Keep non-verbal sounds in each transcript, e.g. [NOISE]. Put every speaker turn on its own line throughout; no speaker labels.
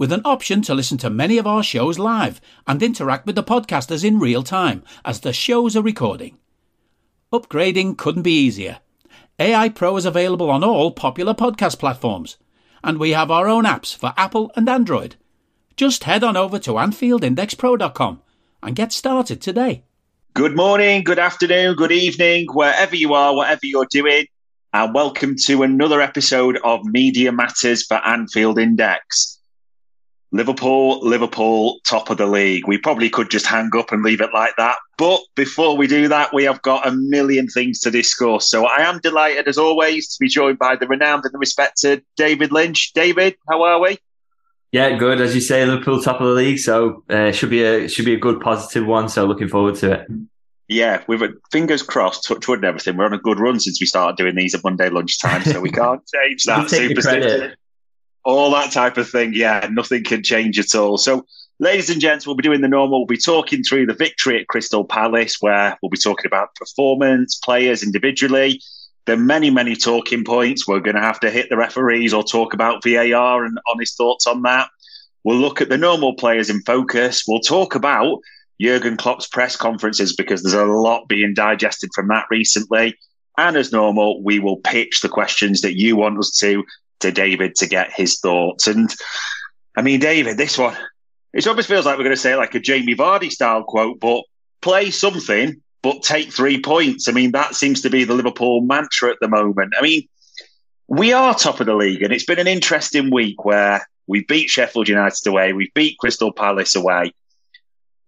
with an option to listen to many of our shows live and interact with the podcasters in real time as the shows are recording. Upgrading couldn't be easier. AI Pro is available on all popular podcast platforms, and we have our own apps for Apple and Android. Just head on over to AnfieldIndexPro.com and get started today.
Good morning, good afternoon, good evening, wherever you are, whatever you're doing, and welcome to another episode of Media Matters for Anfield Index. Liverpool, Liverpool, top of the league. We probably could just hang up and leave it like that. But before we do that, we have got a million things to discuss. So I am delighted, as always, to be joined by the renowned and the respected David Lynch. David, how are we?
Yeah, good. As you say, Liverpool top of the league, so uh, should be a should be a good positive one. So looking forward to it.
Yeah, we've fingers crossed, touch wood and everything. We're on a good run since we started doing these at Monday lunchtime, so we can't [LAUGHS] change that superstition all that type of thing. Yeah, nothing can change at all. So, ladies and gents, we'll be doing the normal. We'll be talking through the victory at Crystal Palace, where we'll be talking about performance, players individually. There are many, many talking points. We're going to have to hit the referees or talk about VAR and honest thoughts on that. We'll look at the normal players in focus. We'll talk about Jurgen Klopp's press conferences because there's a lot being digested from that recently. And as normal, we will pitch the questions that you want us to to David to get his thoughts. And I mean, David, this one, it almost feels like we're going to say like a Jamie Vardy style quote, but play something, but take three points. I mean, that seems to be the Liverpool mantra at the moment. I mean, we are top of the league, and it's been an interesting week where we beat Sheffield United away, we beat Crystal Palace away.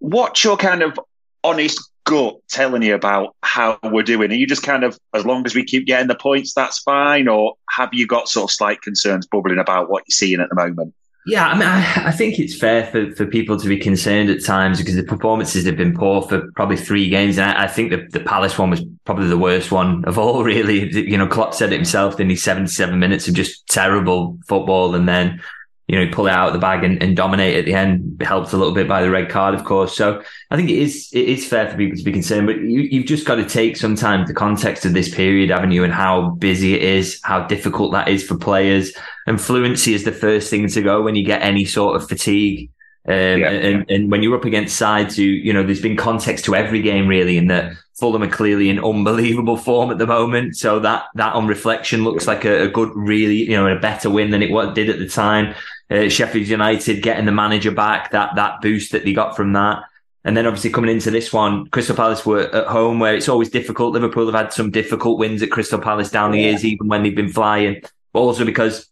What's your kind of honest gut telling you about how we're doing? Are you just kind of, as long as we keep getting the points, that's fine? Or have you got sort of slight concerns bubbling about what you're seeing at the moment?
Yeah, I mean, I, I, think it's fair for, for people to be concerned at times because the performances have been poor for probably three games. And I, I think the, the Palace one was probably the worst one of all, [LAUGHS] really. You know, Klopp said it himself in his 77 minutes of just terrible football. And then you know, pull it out of the bag and, and dominate at the end. Helped a little bit by the red card, of course. So I think it is it is fair for people to be concerned, but you, you've just got to take some time the context of this period, haven't you, and how busy it is, how difficult that is for players. And fluency is the first thing to go when you get any sort of fatigue. Um, yeah, and, yeah. and when you're up against sides who, you know, there's been context to every game really, in that Fulham are clearly in unbelievable form at the moment. So that, that on reflection looks like a, a good, really, you know, a better win than it did at the time. Uh, Sheffield United getting the manager back, that that boost that they got from that. And then obviously coming into this one, Crystal Palace were at home where it's always difficult. Liverpool have had some difficult wins at Crystal Palace down the years, even when they've been flying. But also because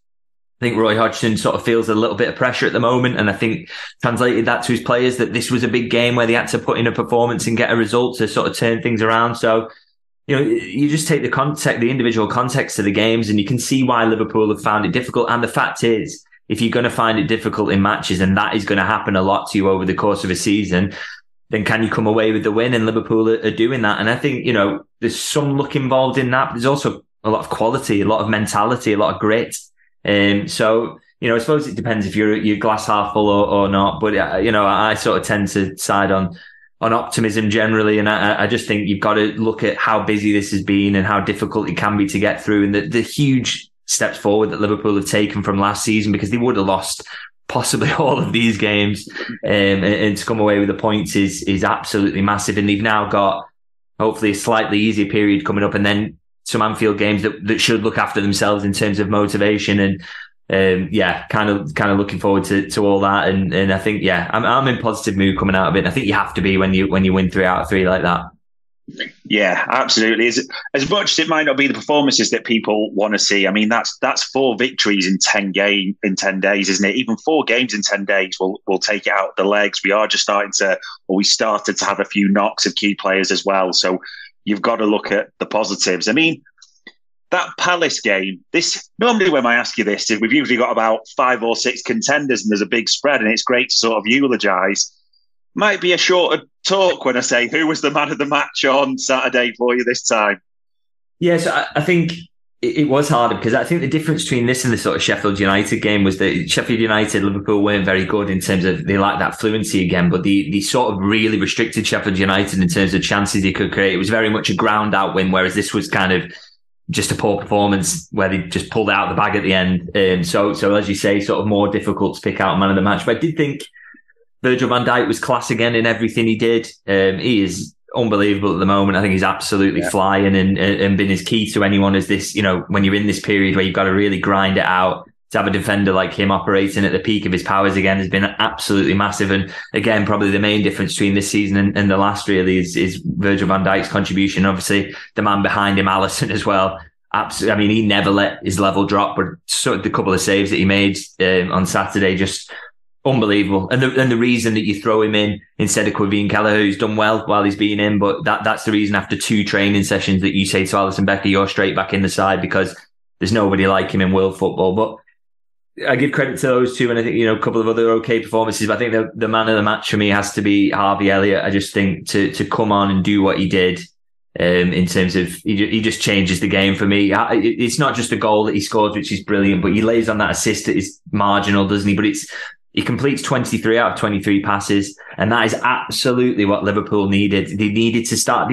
I think Roy Hodgson sort of feels a little bit of pressure at the moment. And I think translated that to his players that this was a big game where they had to put in a performance and get a result to sort of turn things around. So, you know, you just take the context, the individual context of the games and you can see why Liverpool have found it difficult. And the fact is, if you're going to find it difficult in matches, and that is going to happen a lot to you over the course of a season, then can you come away with the win? And Liverpool are, are doing that. And I think, you know, there's some luck involved in that, but there's also a lot of quality, a lot of mentality, a lot of grit. Um, so, you know, I suppose it depends if you're, you're glass half full or, or not. But, uh, you know, I, I, sort of tend to side on, on optimism generally. And I, I, just think you've got to look at how busy this has been and how difficult it can be to get through and the, the huge steps forward that Liverpool have taken from last season because they would have lost possibly [LAUGHS] all of these games um, and, and, to come away with the points is is absolutely massive and they've now got hopefully a slightly easier period coming up and then some Anfield games that, that should look after themselves in terms of motivation and um, yeah, kind of kind of looking forward to, to all that, and and I think yeah, I'm I'm in positive mood coming out of it. And I think you have to be when you when you win three out of three like that.
Yeah, absolutely. As, as much as it might not be the performances that people want to see, I mean that's that's four victories in ten game in ten days, isn't it? Even four games in ten days will will take it out the legs. We are just starting to, or we started to have a few knocks of key players as well. So you've got to look at the positives. I mean, that Palace game, this normally when I ask you this, we've usually got about five or six contenders and there's a big spread, and it's great to sort of eulogise. Might be a shorter talk when I say who was the man of the match on Saturday for you this time.
Yes, I, I think it, was harder because I think the difference between this and the sort of Sheffield United game was that Sheffield United, Liverpool weren't very good in terms of they lacked that fluency again, but the the sort of really restricted Sheffield United in terms of chances they could create. It was very much a ground out win, whereas this was kind of just a poor performance where they just pulled out the bag at the end. Um, so, so as you say, sort of more difficult to pick out man of the match. But I did think Virgil van Dijk was class again in everything he did. Um, he is unbelievable at the moment. I think he's absolutely yeah. flying and, and been as key to anyone as this, you know, when you're in this period where you've got to really grind it out to have a defender like him operating at the peak of his powers again has been absolutely massive. And again, probably the main difference between this season and, and the last really is, is Virgil van Dijk's contribution. Obviously, the man behind him, Alisson as well. Absolutely. I mean, he never let his level drop, but so the couple of saves that he made um, on Saturday just unbelievable. And the, and the reason that you throw him in instead of Caoimhín Kelleher, who's done well while he's been in, but that, that's the reason after two training sessions that you say to Alisson Becker, you're straight back in the side because there's nobody like him in world football. But I give credit to those two, and I think you know a couple of other okay performances. But I think the, the man of the match for me has to be Harvey Elliott. I just think to to come on and do what he did um, in terms of he, he just changes the game for me. It's not just a goal that he scores, which is brilliant, but he lays on that assist that is marginal, doesn't he? But it's he completes 23 out of 23 passes, and that is absolutely what Liverpool needed. They needed to start.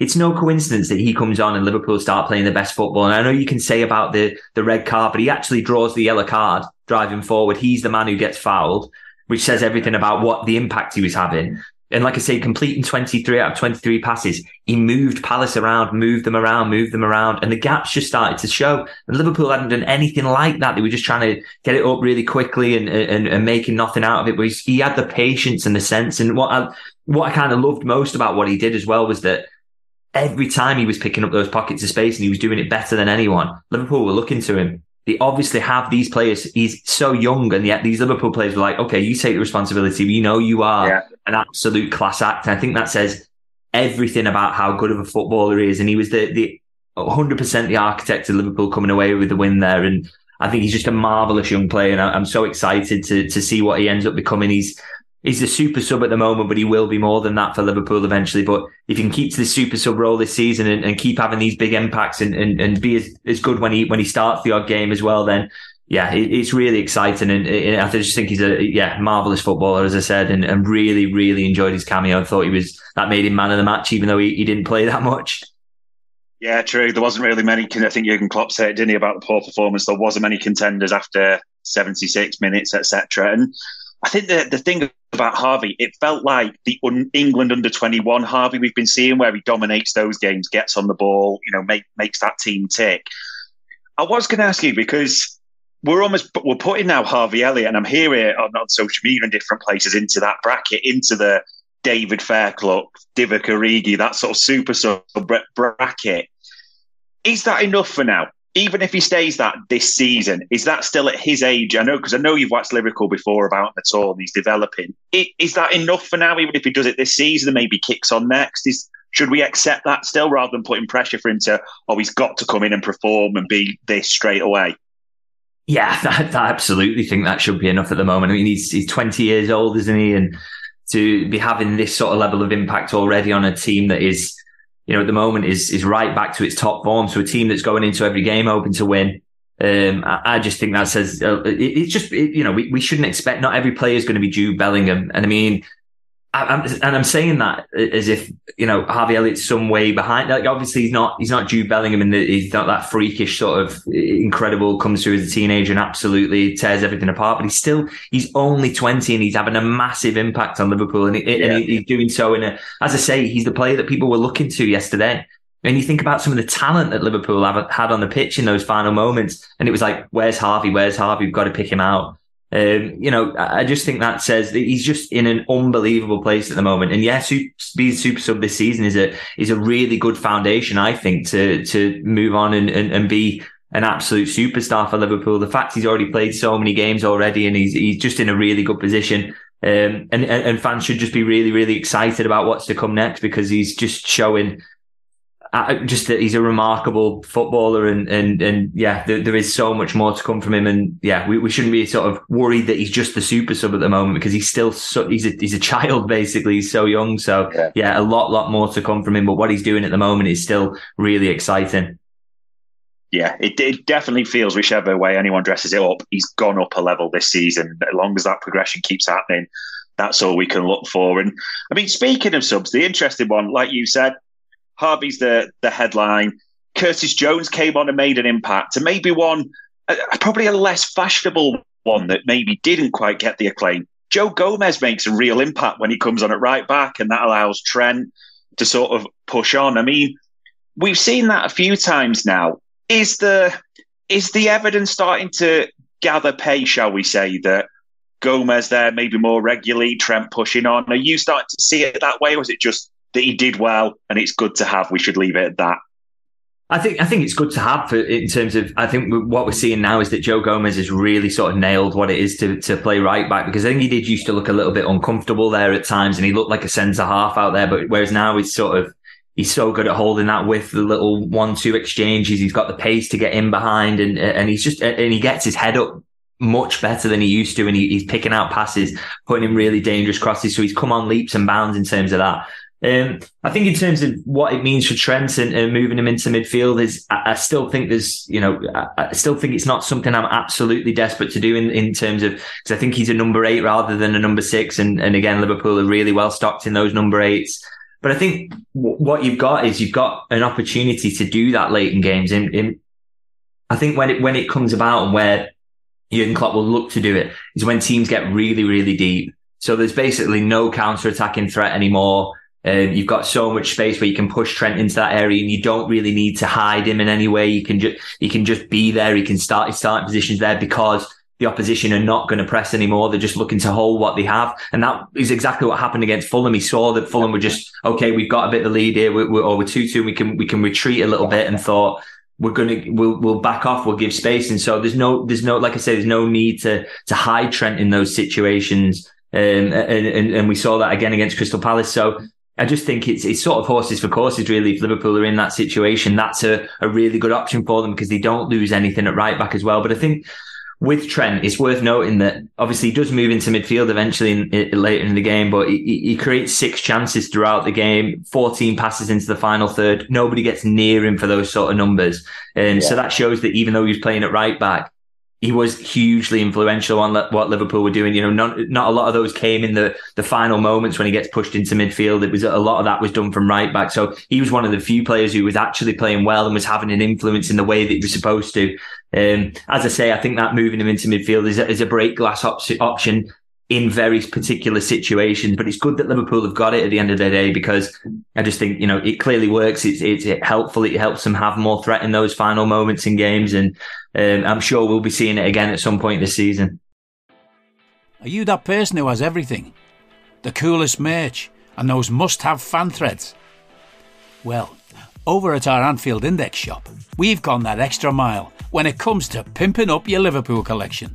It's no coincidence that he comes on and Liverpool start playing the best football. And I know you can say about the, the red card, but he actually draws the yellow card driving forward. He's the man who gets fouled, which says everything about what the impact he was having. And like I say, completing 23 out of 23 passes, he moved Palace around, moved them around, moved them around, and the gaps just started to show. And Liverpool hadn't done anything like that. They were just trying to get it up really quickly and, and, and making nothing out of it. But he had the patience and the sense. And what I, what I kind of loved most about what he did as well was that every time he was picking up those pockets of space and he was doing it better than anyone, Liverpool were looking to him they obviously have these players. He's so young, and yet these Liverpool players were like, okay, you take the responsibility. We know you are yeah. An absolute class act. And I think that says everything about how good of a footballer he is. And he was the, the 100% the architect of Liverpool coming away with the win there. And I think he's just a marvelous young player. And I'm so excited to, to see what he ends up becoming. He's, he's a super sub at the moment, but he will be more than that for Liverpool eventually. But if he can keep to the super sub role this season and, and keep having these big impacts and, and, and be as, as good when he when he starts the odd game as well, then yeah, it, it's really exciting. And, and, I just think he's a yeah marvelous footballer, as I said, and, and really really enjoyed his cameo. I thought he was that made him man of the match, even though he, he didn't play that much.
Yeah, true. There wasn't really many. I think Jurgen Klopp said, didn't he, about the poor performance? There wasn't many contenders after 76 minutes, etc. And I think the the thing about Harvey, it felt like the un- England under 21 Harvey we've been seeing, where he dominates those games, gets on the ball, you know, make, makes that team tick. I was going to ask you because we're almost we're putting now Harvey Elliott, and I'm hearing eh, on, on social media and different places into that bracket, into the David Fairclough, Divock Origi, that sort of super sub bracket. Is that enough for now? even if he stays that this season, is that still at his age? I know because I know you've watched Liverpool before about the tour and he's developing. Is that enough for now? Even if he does it this season and maybe kicks on next, is should we accept that still rather than putting pressure for him to? Oh, he's got to come in and perform and be this straight away.
Yeah, [LAUGHS] I, I absolutely think that should be enough at the moment. I mean, he's he's twenty years old, isn't he? And to be having this sort of level of impact already on a team that is you know, at the moment is is right back to its top form. So a team that's going into every game hoping to win. Um, I, I, just think that says uh, it, it's just it, you know we, we shouldn't expect not every player is going to be Jude Bellingham, and I mean I'm, and I'm saying that as if you know Harvey Elliott's some way behind. Like obviously he's not he's not Jude Bellingham, and he's not that freakish sort of incredible comes through as a teenager and absolutely tears everything apart. But he's still he's only 20 and he's having a massive impact on Liverpool, and, yeah. and he's doing so in a as I say he's the player that people were looking to yesterday. And you think about some of the talent that Liverpool have had on the pitch in those final moments, and it was like, "Where's Harvey? Where's Harvey? We've got to pick him out." Um, you know, I just think that says that he's just in an unbelievable place at the moment. And yes, being super sub this season is a is a really good foundation, I think, to to move on and, and, and be an absolute superstar for Liverpool. The fact he's already played so many games already and he's he's just in a really good position. Um, and, and fans should just be really, really excited about what's to come next because he's just showing just that he's a remarkable footballer and and and yeah, there, there is so much more to come from him. And yeah, we, we shouldn't be sort of worried that he's just the super sub at the moment because he's still so he's a he's a [LAUGHS] child basically. He's so young. So yeah. yeah, a lot lot more to come from him. But what he's doing at the moment is still really exciting.
Yeah, it, it definitely feels whichever way anyone dresses it up, he's gone up a level this season. As long as that progression keeps happening, that's all we can look for. And I mean, speaking of subs, the interesting one, like you said, Harvey's the the headline. Curtis Jones came on and made an impact, and maybe one, uh, probably a less fashionable one that maybe didn't quite get the acclaim. Joe Gomez makes a real impact when he comes on at right back, and that allows Trent to sort of push on. I mean, we've seen that a few times now. Is the is the evidence starting to gather pay, shall we say, that Gomez there maybe more regularly, Trent pushing on? Are you starting to see it that way, or is it just that he did well and it's good to have. We should leave it at that.
I think I think it's good to have for, in terms of I think what we're seeing now is that Joe Gomez has really sort of nailed what it is to to play right back because I think he did used to look a little bit uncomfortable there at times and he looked like a centre half out there but whereas now he's sort of he's so good at holding that with the little one two exchanges he's got the pace to get in behind and and he's just and he gets his head up much better than he used to and he, he's picking out passes putting in really dangerous crosses so he's come on leaps and bounds in terms of that um, I think in terms of what it means for Trent and, and moving him into midfield is, I, I, still think there's, you know, I, I, still think it's not something I'm absolutely desperate to do in, in terms of, because I think he's a number eight rather than a number six. And, and again, Liverpool are really well stocked in those number eights. But I think w- what you've got is you've got an opportunity to do that late in games. In, I think when it, when it comes about and where Jurgen Klopp will look to do it is when teams get really, really deep. So there's basically no counter attacking threat anymore um, you've got so much space where you can push Trent into that area, and you don't really need to hide him in any way. You can just he can just be there. He can start his starting positions there because the opposition are not going to press anymore. They're just looking to hold what they have, and that is exactly what happened against Fulham. He saw that Fulham were just okay. We've got a bit of the lead here, we're, we're, or we're two two. We can we can retreat a little bit, and thought we're gonna we'll we'll back off. We'll give space, and so there's no there's no like I say, there's no need to to hide Trent in those situations. Um, and, and, and we saw that again against Crystal Palace. So I just think it's it's sort of horses for courses, really. If Liverpool are in that situation, that's a, a really good option for them because they don't lose anything at right back as well. But I think with Trent, it's worth noting that obviously he does move into midfield eventually in, in, later in the game, but he, he, creates six chances throughout the game, 14 passes into the final third. Nobody gets near him for those sort of numbers. And yeah. so that shows that even though he's playing at right back, he was hugely influential on what Liverpool were doing. You know, not not a lot of those came in the the final moments when he gets pushed into midfield. It was a lot of that was done from right back. So he was one of the few players who was actually playing well and was having an influence in the way that he was supposed to. Um, as I say, I think that moving him into midfield is a, is a break glass op- option in very particular situations. But it's good that Liverpool have got it at the end of the day because I just think you know it clearly works. It's it's helpful. It helps them have more threat in those final moments in games, and um, I'm sure we'll be seeing it again at some point this season.
Are you that person who has everything, the coolest merch, and those must-have fan threads? Well. Over at our Anfield Index shop, we've gone that extra mile when it comes to pimping up your Liverpool collection.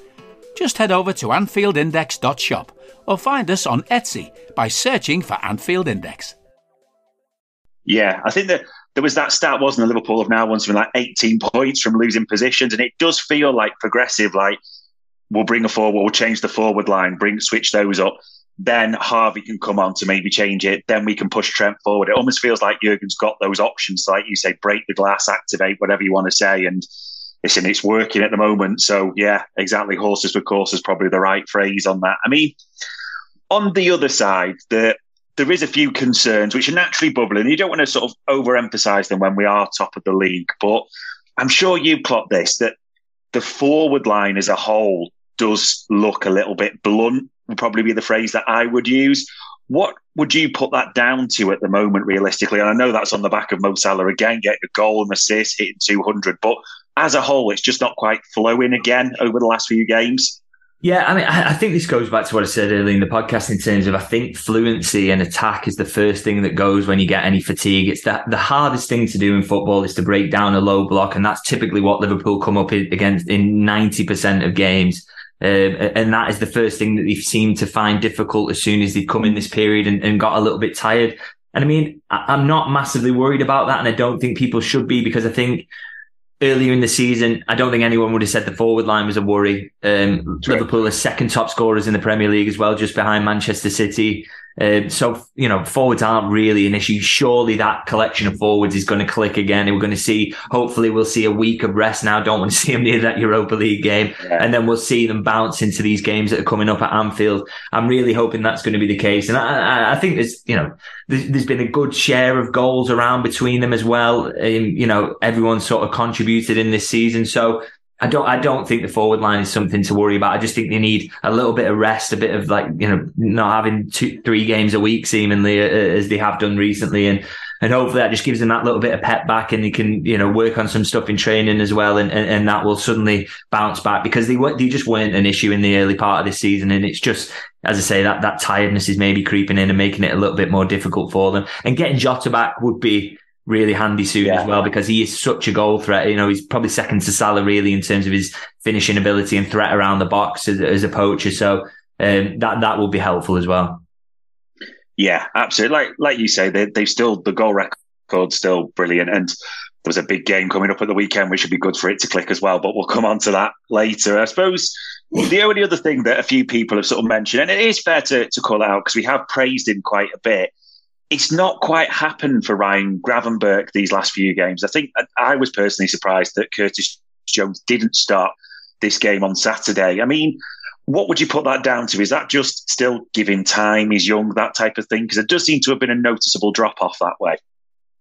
just head over to AnfieldIndex.shop or find us on Etsy by searching for Anfield Index.
Yeah, I think that there was that stat, wasn't it? Liverpool have now won something like 18 points from losing positions, and it does feel like progressive. Like we'll bring a forward, we'll change the forward line, bring switch those up. then Harvey can come on to maybe change it. Then we can push Trent forward. It almost feels like Jurgen's got those options, like you say, break the glass, activate, whatever you want to say. And listen, it's working at the moment. So yeah, exactly. Horses for course is probably the right phrase on that. I mean, on the other side, the there is a few concerns which are naturally bubbling. You don't want to sort of overemphasize them when we are top of the league, but I'm sure you clocked this that the forward line as a whole does look a little bit blunt, would probably be the phrase that I would use. What would you put that down to at the moment, realistically? And I know that's on the back of Mo Salah again, getting a goal and assist, hitting 200, but as a whole, it's just not quite flowing again over the last few games.
Yeah, I mean, I think this goes back to what I said earlier in the podcast in terms of I think fluency and attack is the first thing that goes when you get any fatigue. It's that the hardest thing to do in football is to break down a low block, and that's typically what Liverpool come up against in ninety percent of games. Um, and that is the first thing that they've seemed to find difficult as soon as they've come in this period and, and got a little bit tired. And I mean, I'm not massively worried about that, and I don't think people should be because I think earlier in the season, I don't think anyone would have said the forward line was a worry. Um, Liverpool are second top scorers in the Premier League as well, just behind Manchester City. Um, so, you know, forwards aren't really an issue. Surely that collection of forwards is going to click again. And we're going to see, hopefully we'll see a week of rest now. Don't want to [LAUGHS] see them near that Europa League game. Yeah. And then we'll see them bounce into these games that are coming up at Anfield. I'm really hoping that's going to be the case. And I, I think there's, you know, there's, there's been a good share of goals around between them as well. Um, you know, everyone sort of contributed in this season. So I don't, I don't think the forward line is something to worry about. I just think they need a little bit of rest, a bit of like, you know, not having two, three games a week seemingly uh, as they have done recently. And, and hopefully that just gives them that little bit of pep back and they can, you know, work on some stuff in training as well. And, and, and that will suddenly bounce back because they were they just weren't an issue in the early part of this season. And it's just, as I say, that, that tiredness is maybe creeping in and making it a little bit more difficult for them. And getting Jota back would be, really handy soon yeah. as well because he is such a goal threat. You know, he's probably second to Salah really in terms of his finishing ability and threat around the box as, as a poacher. So um, that that will be helpful as well.
Yeah, absolutely. Like like you say, they they still the goal record still brilliant, and there was a big game coming up at the weekend, which would be good for it to click as well. But we'll come on to that later. I suppose the only other thing that a few people have sort of mentioned, and it is fair to, to call out because we have praised him quite a bit, it's not quite happened for Ryan Gravenberch these last few games. I think I was personally surprised that Curtis Jones didn't start this game on Saturday. I mean, what would you put that down to? Is that just still giving time? He's young, that type of thing? Because it does seem to have been a noticeable drop off that way.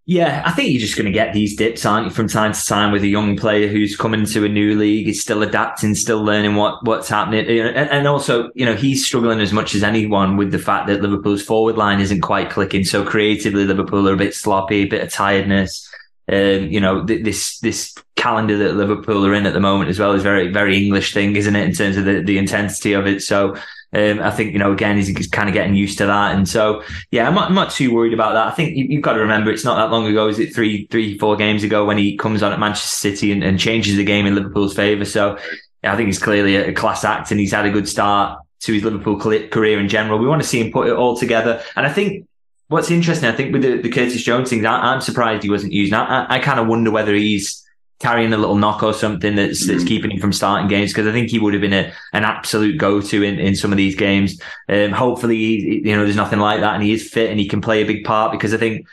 Yeah, I think you're just going to get these dips, aren't you, from time to time with a young player who's coming to a new league, is still adapting, still learning what what's happening, and, also, you know, he's struggling as much as anyone with the fact that Liverpool's forward line isn't quite clicking. So creatively, Liverpool are a bit sloppy, a bit of tiredness. Um, you know, th- this this calendar that Liverpool are in at the moment as well is very very English thing, isn't it, in terms of the the intensity of it? So um, I think, you know, again, he's, he's, kind of getting used to that. And so, yeah, I'm not, I'm not too worried about that. I think you, have got to remember it's not that long ago. Is it three, three, four games ago when he comes on at Manchester City and, and changes the game in Liverpool's favour? So yeah, I think he's clearly a, a class act and he's had a good start to his Liverpool career in general. We want to see him put it all together. And I think what's interesting, I think with the, the Curtis Jones things, I, am surprised he wasn't used. I, I, I kind of wonder whether he's, carrying a little knock or something that's that's mm. keeping him from starting games because I think he would have been a, an absolute go to in, in some of these games. Um, hopefully, you know, there's nothing like that, and he is fit and he can play a big part because I think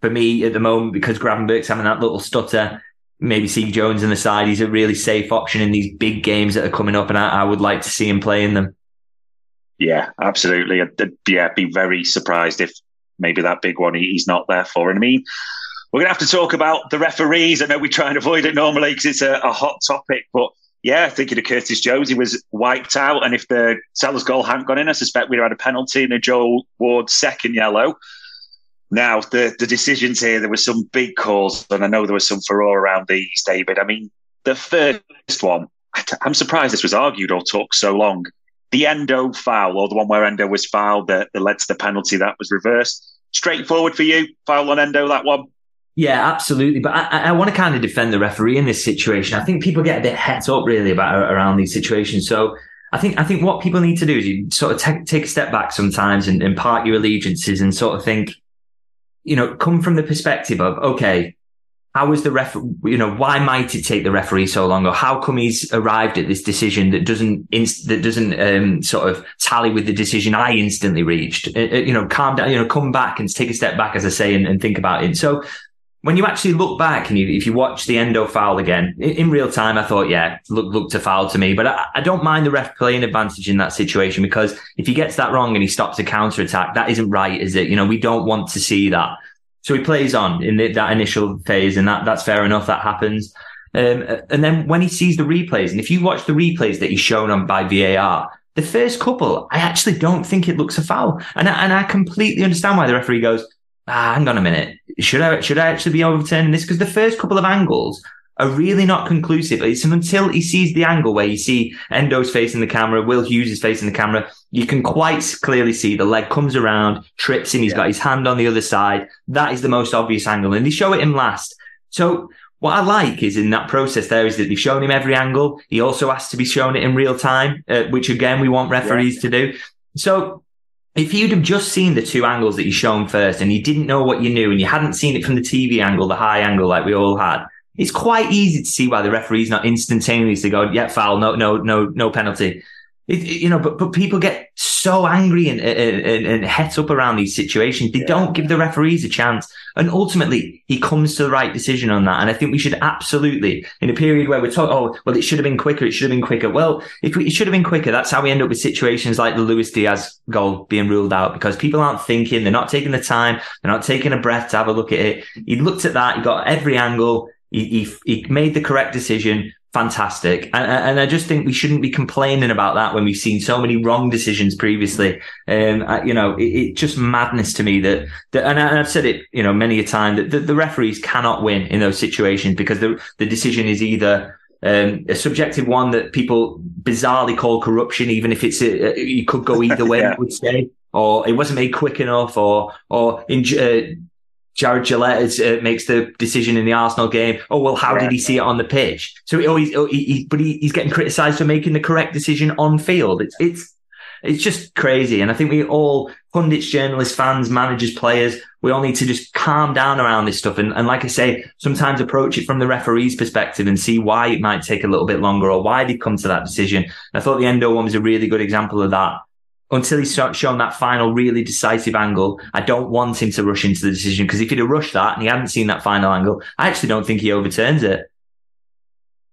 for me at the moment because Gravenberch's having that little stutter. Maybe Steve Jones on the side. He's a really safe option in these big games that are coming up, and I, I would like to see him play in them.
Yeah, absolutely. I'd, yeah, be very surprised if maybe that big one he's not there for. And I mean, we're going to have to talk about the referees. I know we try and avoid it normally because it's a, a, hot topic, but yeah, thinking of Curtis Jones, he was wiped out. And if the Salah's goal hadn't gone in, I suspect we'd have had a penalty and a Joel Ward second yellow. Now, the, the decisions here, there were some big calls, and I know there was some furore around these, David. I mean, the first one, I'm surprised this was argued or took so long. The Endo foul, or the one where Endo was fouled that, that led to the penalty that was reversed. Straightforward for you, foul on Endo, that one.
Yeah, absolutely. But I, I want to kind of defend the referee in this situation. I think people get a bit het up really about around these situations. So I think I think what people need to do is you sort of take, take a step back sometimes and, and part your allegiances and sort of think, you know, come from the perspective of okay, how was the ref, you know, why might it take the referee so long or how come he's arrived at this decision that doesn't, inst- that doesn't, um, sort of tally with the decision I instantly reached? Uh, uh, you know, calm down, you know, come back and take a step back, as I say, and, and think about it. So when you actually look back and you, if you watch the Endo foul again in, in, real time, I thought, yeah, look, looked a foul to me, but I, I, don't mind the ref playing advantage in that situation because if he gets that wrong and he stops a counter attack, that isn't right, is it? You know, we don't want to see that. So he plays on in the, that initial phase, and that that's fair enough. That happens. Um, and then when he sees the replays, and if you watch the replays that he's shown on by VAR, the first couple, I actually don't think it looks a foul, and I, and I completely understand why the referee goes, ah, hang on a minute, should I should I actually be overturning this? Because the first couple of angles are really not conclusive. It's until he sees the angle where you see Endo's facing the camera, Will Hughes is facing the camera. You can quite clearly see the leg comes around, trips him. He's yeah. got his hand on the other side. That is the most obvious angle. And they show it him last. So what I like is in that process there is that they've shown him every angle. He also has to be shown it in real time, uh, which again, we want referees yeah. to do. So if you'd have just seen the two angles that you shown first and you didn't know what you knew and you hadn't seen it from the TV angle, the high angle like we all had, it's quite easy to see why the referee's not instantaneously going, yeah, foul, no, no, no, no penalty. It, you know, but, but people get so angry and, and, and het up around these situations. They yeah. don't give the referees a chance. And ultimately, he comes to the right decision on that. And I think we should absolutely, in a period where we're talking, oh, well, it should have been quicker. It should have been quicker. Well, if we, it should have been quicker, that's how we end up with situations like the Luis Diaz goal being ruled out because people aren't thinking. They're not taking the time. They're not taking a breath to have a look at it. He looked at that. He got every angle. He, he, he made the correct decision fantastic. And, and I just think we shouldn't be complaining about that when we've seen so many wrong decisions previously. Um, I, you know, it's it just madness to me that, that and, I, have said it, you know, many a time that the, the, referees cannot win in those situations because the, the decision is either um, a subjective one that people bizarrely call corruption, even if it's a, you could go either way, [LAUGHS] yeah. I would say, or it wasn't made quick enough, or or in, uh, Jarred Gillett is, uh, makes the decision in the Arsenal game. Oh well, how yeah. did he see it on the pitch? So he always, oh, he, he, but he, he's getting criticised for making the correct decision on field. It's it's it's just crazy, and I think we all pundits, journalists, fans, managers, players, we all need to just calm down around this stuff, and, and like I say, sometimes approach it from the referee's perspective and see why it might take a little bit longer or why they come to that decision. And I thought the Endo one was a really good example of that until he's shown that final really decisive angle, I don't want him to rush into the decision because if he'd have rushed that and he hadn't seen that final angle, I actually don't think he overturns it.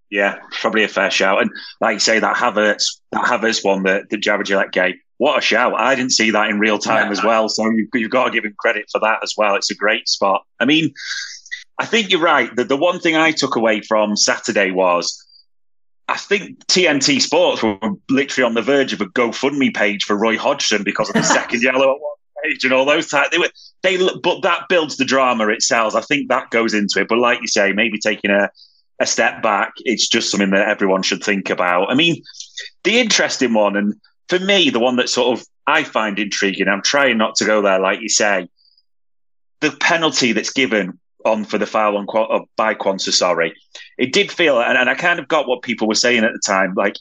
Yeah, probably a fair shout. And like you say, that Havertz, that Havertz one, the, the Jarred Gillett gate, what a shout. I didn't see that in real time yeah. as well. So you've, you've got to give him credit for that as well. It's a great spot. I mean, I think you're right. The, the one thing I took away from Saturday was I think TNT Sports were literally on the verge of a GoFundMe page for Roy Hodgson because of the second [LAUGHS] yellow at one page and all those types. They were they, but that builds the drama itself. I think that goes into it. But like you say, maybe taking a a step back, it's just something that everyone should think about. I mean, the interesting one, and for me, the one that sort of I find intriguing. I'm trying not to go there, like you say. The penalty that's given on for the foul on uh, by Quansah, sorry. It did feel, and, and I kind of got what people were saying at the time, like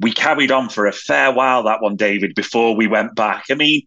we carried on for a fair while that one, David, before we went back. I mean,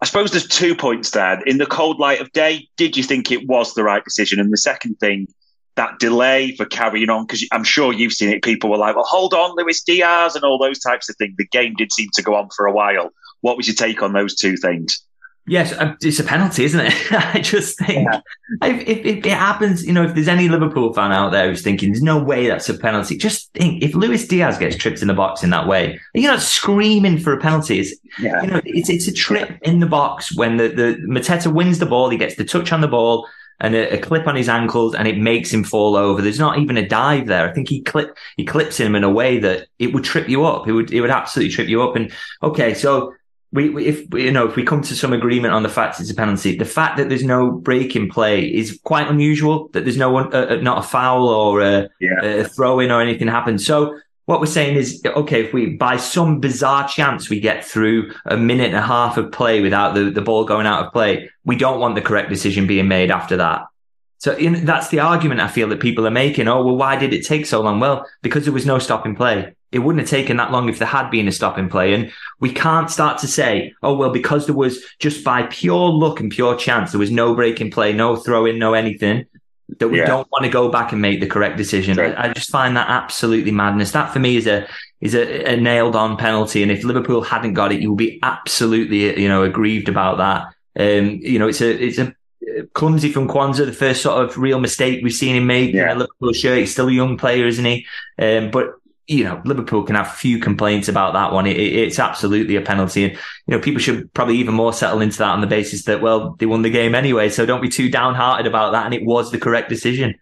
I suppose there's two points there. In the cold light of day, did you think it was the right decision? And the second thing, that delay for carrying on, because I'm sure you've seen it. People were like, well, hold on, Luis Diaz, and all those types of things. The game did seem to go on for a while. What was your take on those two things?
Yes, uh, it's a penalty, isn't it? [LAUGHS] I just think yeah. if, if, if, it happens, you know, if there's any Liverpool fan out there who's thinking there's no way that's a penalty, just think if Luis Diaz gets tripped in the box in that way, you're not screaming for a penalty. It's, yeah. you know, it's, it's a trip in the box when the, the Mateta wins the ball, he gets the touch on the ball and a, a, clip on his ankles and it makes him fall over. There's not even a dive there. I think he clip, he clips him in a way that it would trip you up. It would, it would absolutely trip you up. And okay, so we, we, if you know if we come to some agreement on the fact it's a penalty, the fact that there's no break in play is quite unusual. That there's no one, uh, uh not a foul or a, yeah. a throw in or anything happened. So what we're saying is, okay, if we by some bizarre chance we get through a minute and a half of play without the, the ball going out of play, we don't want the correct decision being made after that. So you know, that's the argument I feel that people are making. Oh, well, why did it take so long? Well, because there was no stopping play. It wouldn't have taken that long if there had been a stopping play. And we can't start to say, oh, well, because there was just by pure luck and pure chance, there was no break in play, no throw in, no anything. that we yeah. don't want to go back and make the correct decision. I, I, just find that absolutely madness. That for me is a is a, a, nailed on penalty. And if Liverpool hadn't got it, you would be absolutely you know aggrieved about that. Um, you know, it's a it's a clumsy from Quansah, the first sort of real mistake we've seen him make yeah. in a Liverpool shirt. He's still a young player, isn't he? Um, but you know, Liverpool can have few complaints about that one. It, it, it's absolutely a penalty. And, you know, people should probably even more settle into that on the basis that, well, they won the game anyway. So don't be too downhearted about that. And it was the correct decision.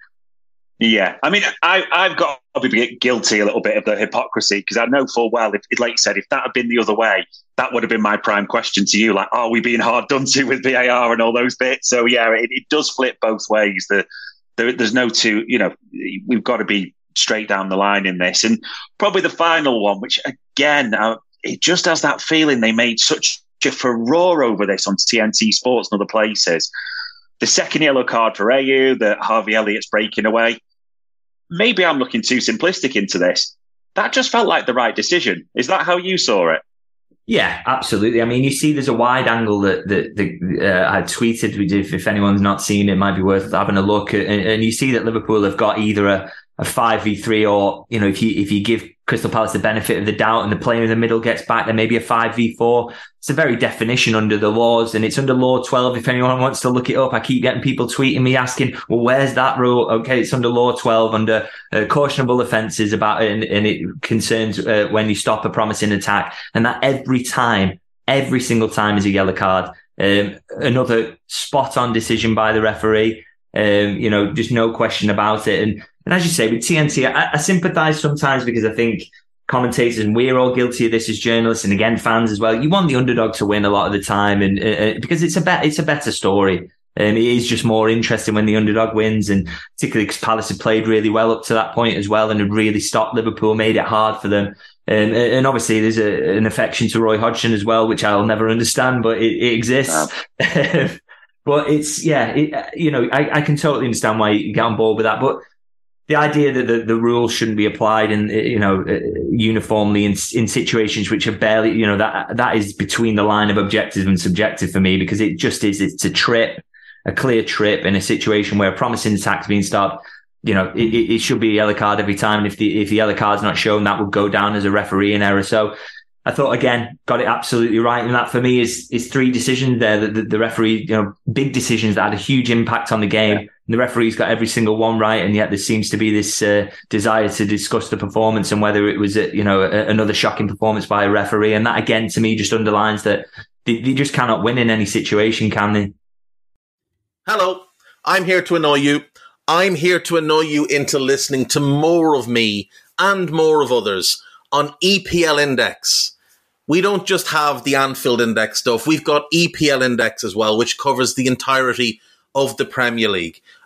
Yeah. I mean, I, I've got to be guilty a little bit of the hypocrisy because I know full well, if, like you said, if that had been the other way, that would have been my prime question to you. Like, are we being hard done to with VAR and all those bits? So, yeah, it, it does flip both ways. The, there, there's no two, you know, we've got to be straight down the line in this. And probably the final one, which again, uh, it just has that feeling they made such a furore over this on TNT Sports and other places. The second yellow card for Ayew, that Harvey Elliott's breaking away. Maybe I'm looking too simplistic into this. That just felt like the right decision. Is that how you saw it?
Yeah, absolutely. I mean, you see, there's a wide angle that that, that uh, I tweeted. If, if anyone's not seen it, it might be worth having a look. And, and you see that Liverpool have got either a a five v three, or you know, if you if you give Crystal Palace the benefit of the doubt and the player in the middle gets back, then maybe a five v four. It's a very definition under the laws, and it's under Law twelve. If anyone wants to look it up, I keep getting people tweeting me asking, "Well, where's that rule?" Okay, it's under Law twelve under uh, cautionable offences about and, and it concerns uh, when you stop a promising attack, and that every time, every single time is a yellow card. Um, another spot on decision by the referee. Um, you know, just no question about it. And and as you say, with TNT, I, I sympathise sometimes because I think commentators, and we're all guilty of this as journalists, and again fans as well. You want the underdog to win a lot of the time, and uh, uh because it's a bet, it's a better story. And it is just more interesting when the underdog wins, and particularly because Palace had played really well up to that point as well, and had really stopped Liverpool, made it hard for them. And, and obviously, there's a, an affection to Roy Hodgson as well, which I'll never understand, but it, it exists. [LAUGHS] but it's yeah, it, you know, I, I can totally understand why you get on board with that, but the idea that the, the rules shouldn't be applied in you know uh, uniformly in in situations which are barely you know that that is between the line of objective and subjective for me because it just is it's a trip a clear trip in a situation where a promising attack's being stopped you know it, it should be a yellow card every time and if the if the yellow card's not shown that would go down as a referee in error so I thought again got it absolutely right, and that for me is is three decisions there that the, the, referee, you know, big decisions that had a huge impact on the game. Yeah. The referee's got every single one right, and yet there seems to be this uh, desire to discuss the performance and whether it was, a, you know, a, another shocking performance by a referee. And that again to me just underlines that they, they just cannot win in any situation, can they?
Hello, I'm here to annoy you. I'm here to annoy you into listening to more of me and more of others on EPL Index. We don't just have the Anfield Index stuff, we've got EPL Index as well, which covers the entirety of the Premier League.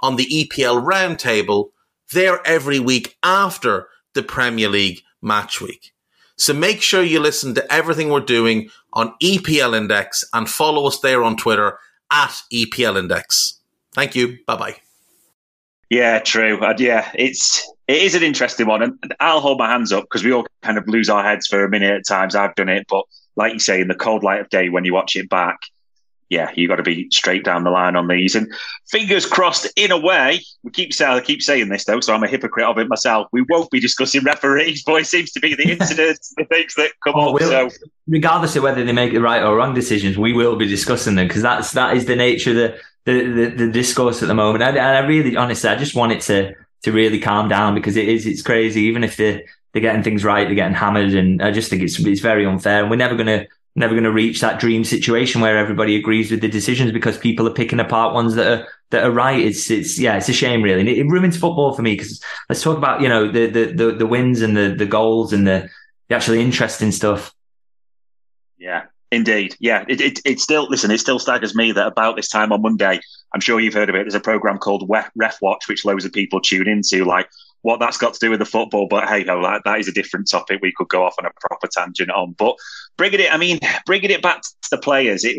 on the EPL roundtable, they're every week after the Premier League match week. So make sure you listen to everything we're doing on EPL Index and follow us there on Twitter at EPL Index. Thank you. Bye bye.
Yeah, true. Uh, yeah, it's it is an interesting one, and I'll hold my hands up because we all kind of lose our heads for a minute at times. I've done it, but like you say, in the cold light of day, when you watch it back, yeah, you got to be straight down the line on these. And fingers crossed, in a way, we keep saying, I keep saying this though, so I'm a hypocrite of it myself. We won't be discussing referees, but it seems to be the [LAUGHS] incidents, the things that come oh, up. We'll, so,
regardless of whether they make the right or wrong decisions, we will be discussing them because that's that is the nature of the the, the, the discourse at the moment. And, and I really, honestly, I just want it to to really calm down because it is it's crazy. Even if they're they're getting things right, they're getting hammered, and I just think it's it's very unfair. And we're never gonna never gonna reach that dream situation where everybody agrees with the decisions because people are picking apart ones that are that are right. It's it's yeah, it's a shame really. And it, it ruins football for me because let's talk about you know the, the the the wins and the the goals and the the actually interesting stuff.
Yeah, Indeed, yeah. It, it, it still listen. It still staggers me that about this time on Monday, I'm sure you've heard of it. There's a program called Ref Watch, which loads of people tune into. Like what that's got to do with the football, but hey, that, that is a different topic. We could go off on a proper tangent on. But bringing it, I mean, bringing it back to the players. It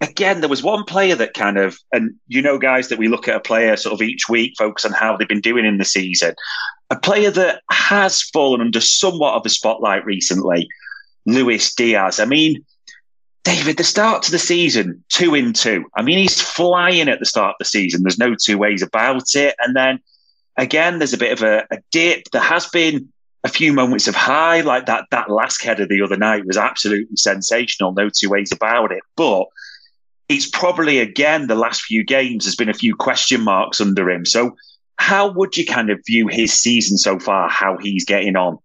again, there was one player that kind of, and you know, guys, that we look at a player sort of each week, focus on how they've been doing in the season. A player that has fallen under somewhat of a spotlight recently, Luis Diaz. I mean David, the start to the season, two in two. I mean, he's flying at the start of the season. There's no two ways about it. And then again, there's a bit of a, a dip. There has been a few moments of high, like that that last header the other night was absolutely sensational. No two ways about it. But it's probably again the last few games there's been a few question marks under him. So how would you kind of view his season so far? How he's getting on?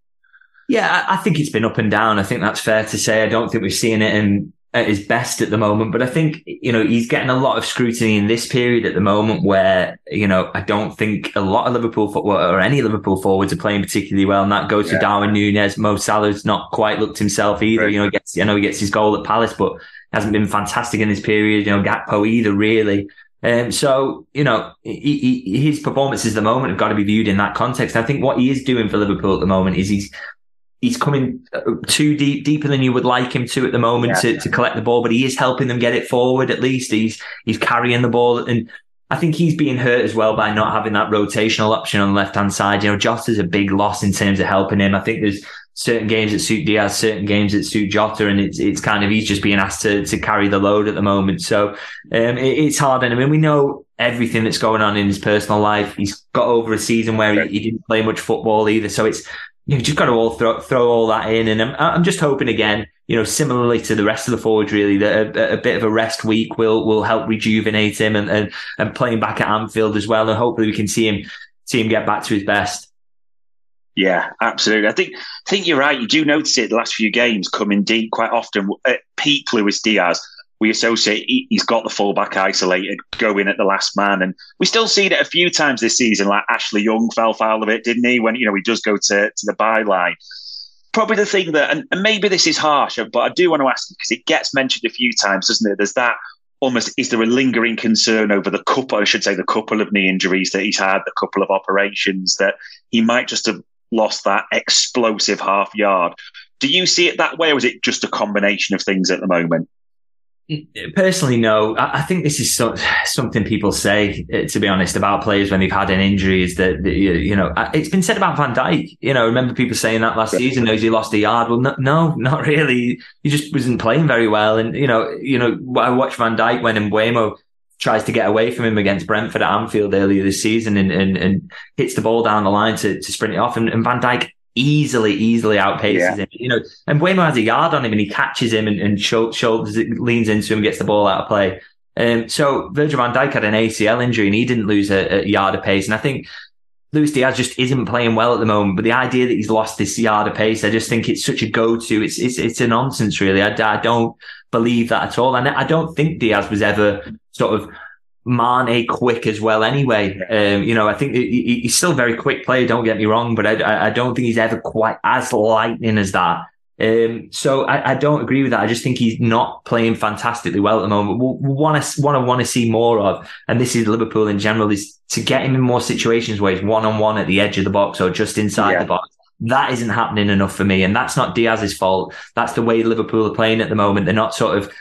Yeah, I think it's been up and down. I think that's fair to say. I don't think we've seen it in at his best at the moment. But I think, you know, he's getting a lot of scrutiny in this period at the moment where, you know, I don't think a lot of Liverpool football or any Liverpool forwards are playing particularly well. And that goes yeah. to Darwin Nunez. Mo Salah's not quite looked himself either. Right. You know, gets, I know he gets his goal at Palace, but hasn't been fantastic in this period. You know, Gakpo either really. Um, so, you know, he, he, his performances at the moment have got to be viewed in that context. I think what he is doing for Liverpool at the moment is he's he's coming uh, too deep, deeper than you would like him to at the moment yeah. to, to collect the ball, but he is helping them get it forward. At least he's he's carrying the ball, and I think he's being hurt as well by not having that rotational option on the left hand side. You know, Jota's a big loss in terms of helping him. I think there's certain games that suit Diaz, certain games that suit Jota, and it's it's kind of he's just being asked to to carry the load at the moment. So um, it, it's hard, and I mean we know everything that's going on in his personal life. He's got over a season where he, he didn't play much football either, so it's you've just got to all throw, throw all that in. And I'm, I'm just hoping again, you know, similarly to the rest of the forwards, really, that a, a, bit of a rest week will will help rejuvenate him and, and and playing back at Anfield as well. And hopefully we can see him see him get back to his best.
Yeah, absolutely. I think I think you're right. You do notice it the last few games coming deep quite often. At peak Luis Diaz, we associate he's got the fullback isolated, going at the last man, and we still seen it a few times this season. Like Ashley Young fell foul of it, didn't he? When you know he does go to to the byline. Probably the thing that, and, and maybe this is harsh, but I do want to ask you, because it gets mentioned a few times, doesn't it? There's that almost is there a lingering concern over the couple, I should say, the couple of knee injuries that he's had, the couple of operations that he might just have lost that explosive half yard. Do you see it that way, or is it just a combination of things at the moment?
Personally, no. I think this is so, something people say, uh, to be honest, about players when they've had an injury. Is that you know it's been said about Van Dijk. You know, remember people saying that last season? Knows he lost a yard. Well, no, no, not really. He just wasn't playing very well. And you know, you know, I watched Van Dijk when Mbeumo tries to get away from him against Brentford at Anfield earlier this season and, and, and hits the ball down the line to, to sprint it off. And, and Van Dijk easily, easily outpaces yeah. him. You know, and Mbeumo has a yard on him and he catches him and, and shoulders, leans into him, gets the ball out of play. Um, so Virgil van Dijk had an ACL injury and he didn't lose a, a yard of pace. And I think Luis Diaz just isn't playing well at the moment. But the idea that he's lost this yard of pace, I just think it's such a go-to. It's it's it's a nonsense, really. I, I don't believe that at all. And I don't think Diaz was ever sort of Mane quick as well. Anyway, um, you know, I think he, he's still a very quick player. Don't get me wrong, but I, I don't think he's ever quite as lightning as that. Um, so I, I, don't agree with that. I just think he's not playing fantastically well at the moment. What I want to want to see more of, and this is Liverpool in general, is to get him in more situations where he's one on one at the edge of the box or just inside yeah. the box. That isn't happening enough for me, and that's not Diaz's fault. That's the way Liverpool are playing at the moment. They're not sort of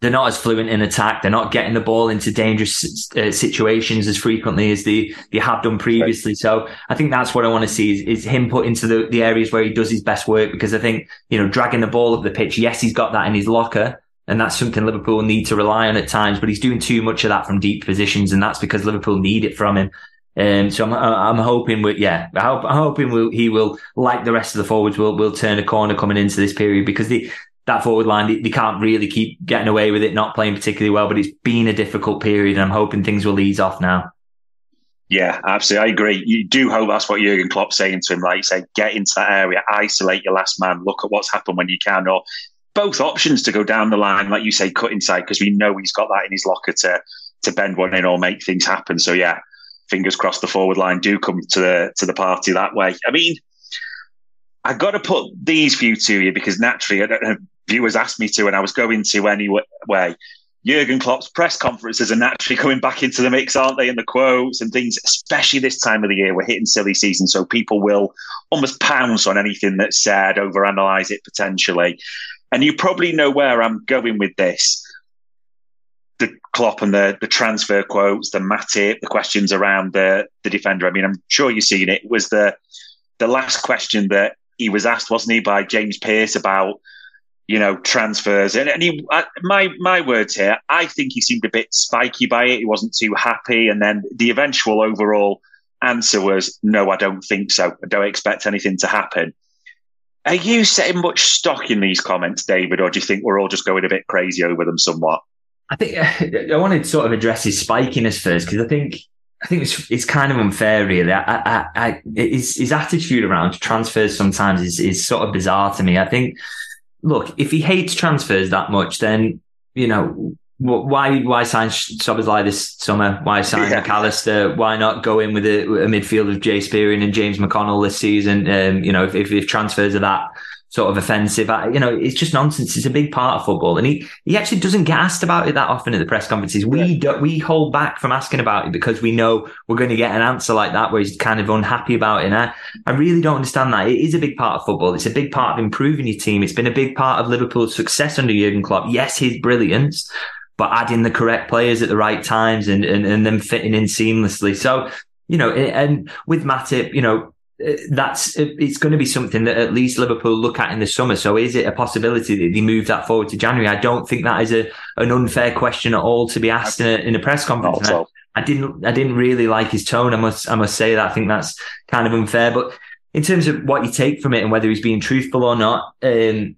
they're not as fluent in attack. They're not getting the ball into dangerous uh, situations as frequently as they, they have done previously. Right. So I think that's what I want to see is, is him put into the, the areas where he does his best work because I think, you know, dragging the ball up the pitch, yes, he's got that in his locker. And that's something Liverpool need to rely on at times, but he's doing too much of that from deep positions. And that's because Liverpool need it from him. Um, so I'm, I'm hoping, we, yeah, I hope, I'm hoping we'll, he will, like the rest of the forwards, will will turn a corner coming into this period because the that forward line, they, they, can't really keep getting away with it, not playing particularly well. But it's been a difficult period, and I'm hoping things will ease off now.
Yeah, absolutely. I agree. You do hope that's what Jurgen Klopp's saying to him. Like you say, get into that area, isolate your last man, look at what's happened when you can, or both options to go down the line, like you say, cut inside because we know he's got that in his locker to to bend one in or make things happen. So yeah, fingers crossed the forward line do come to the to the party that way. I mean, I've got to put these few to you because naturally, viewers asked me to, and I was going to anyway. Jurgen Klopp's press conferences are naturally coming back into the mix, aren't they? And the quotes and things, especially this time of the year, we're hitting silly season, so people will almost pounce on anything that's said, overanalyze it potentially. And you probably know where I'm going with this. The Klopp and the the transfer quotes, the Matip, the questions around the the defender. I mean, I'm sure you've seen it. was the the last question that he was asked, wasn't he, by James Pearce about you know, transfers. And, and he, uh, my my words here, I think he seemed a bit spiky by it. He wasn't too happy, and then the eventual overall answer was, "No, I don't think so. I don't expect anything to happen." Are you setting much stock in these comments, David, or do you think we're all just going a bit crazy over them somewhat?
I think [LAUGHS] I want to sort of address his spikiness first because I think I think it's it's kind of unfair, really. I, I, I, his, his attitude around transfers sometimes is, is sort of bizarre to me. I think look, if he hates transfers that much, then you know why why sign Szoboszlai this summer? Why sign yeah. McAllister? Why not go in with a, a midfield of Jay Spearing and James McConnell this season? Um, you know, if, if, if transfers are that sort of offensive. I, you know, it's just nonsense. It's a big part of football, and he he actually doesn't get asked about it that often at the press conferences. We yeah. do, we hold back from asking about it because we know we're going to get an answer like that where he's kind of unhappy about it. And I, I really don't understand that. It is a big part of football. It's a big part of improving your team. It's been a big part of Liverpool's success under Jurgen Klopp. Yes, his brilliance. But adding the correct players at the right times and, and, and them fitting in seamlessly. So, you know, and with Matip, you know, that's it's going to be something that at least Liverpool look at in the summer. So is it a possibility that they move that forward to January? I don't think that is a an unfair question at all to be asked in a, in a press conference. I, I, didn't I didn't really like his tone. I must I must say that I think that's kind of unfair. But in terms of what you take from it and whether he's being truthful or not, um,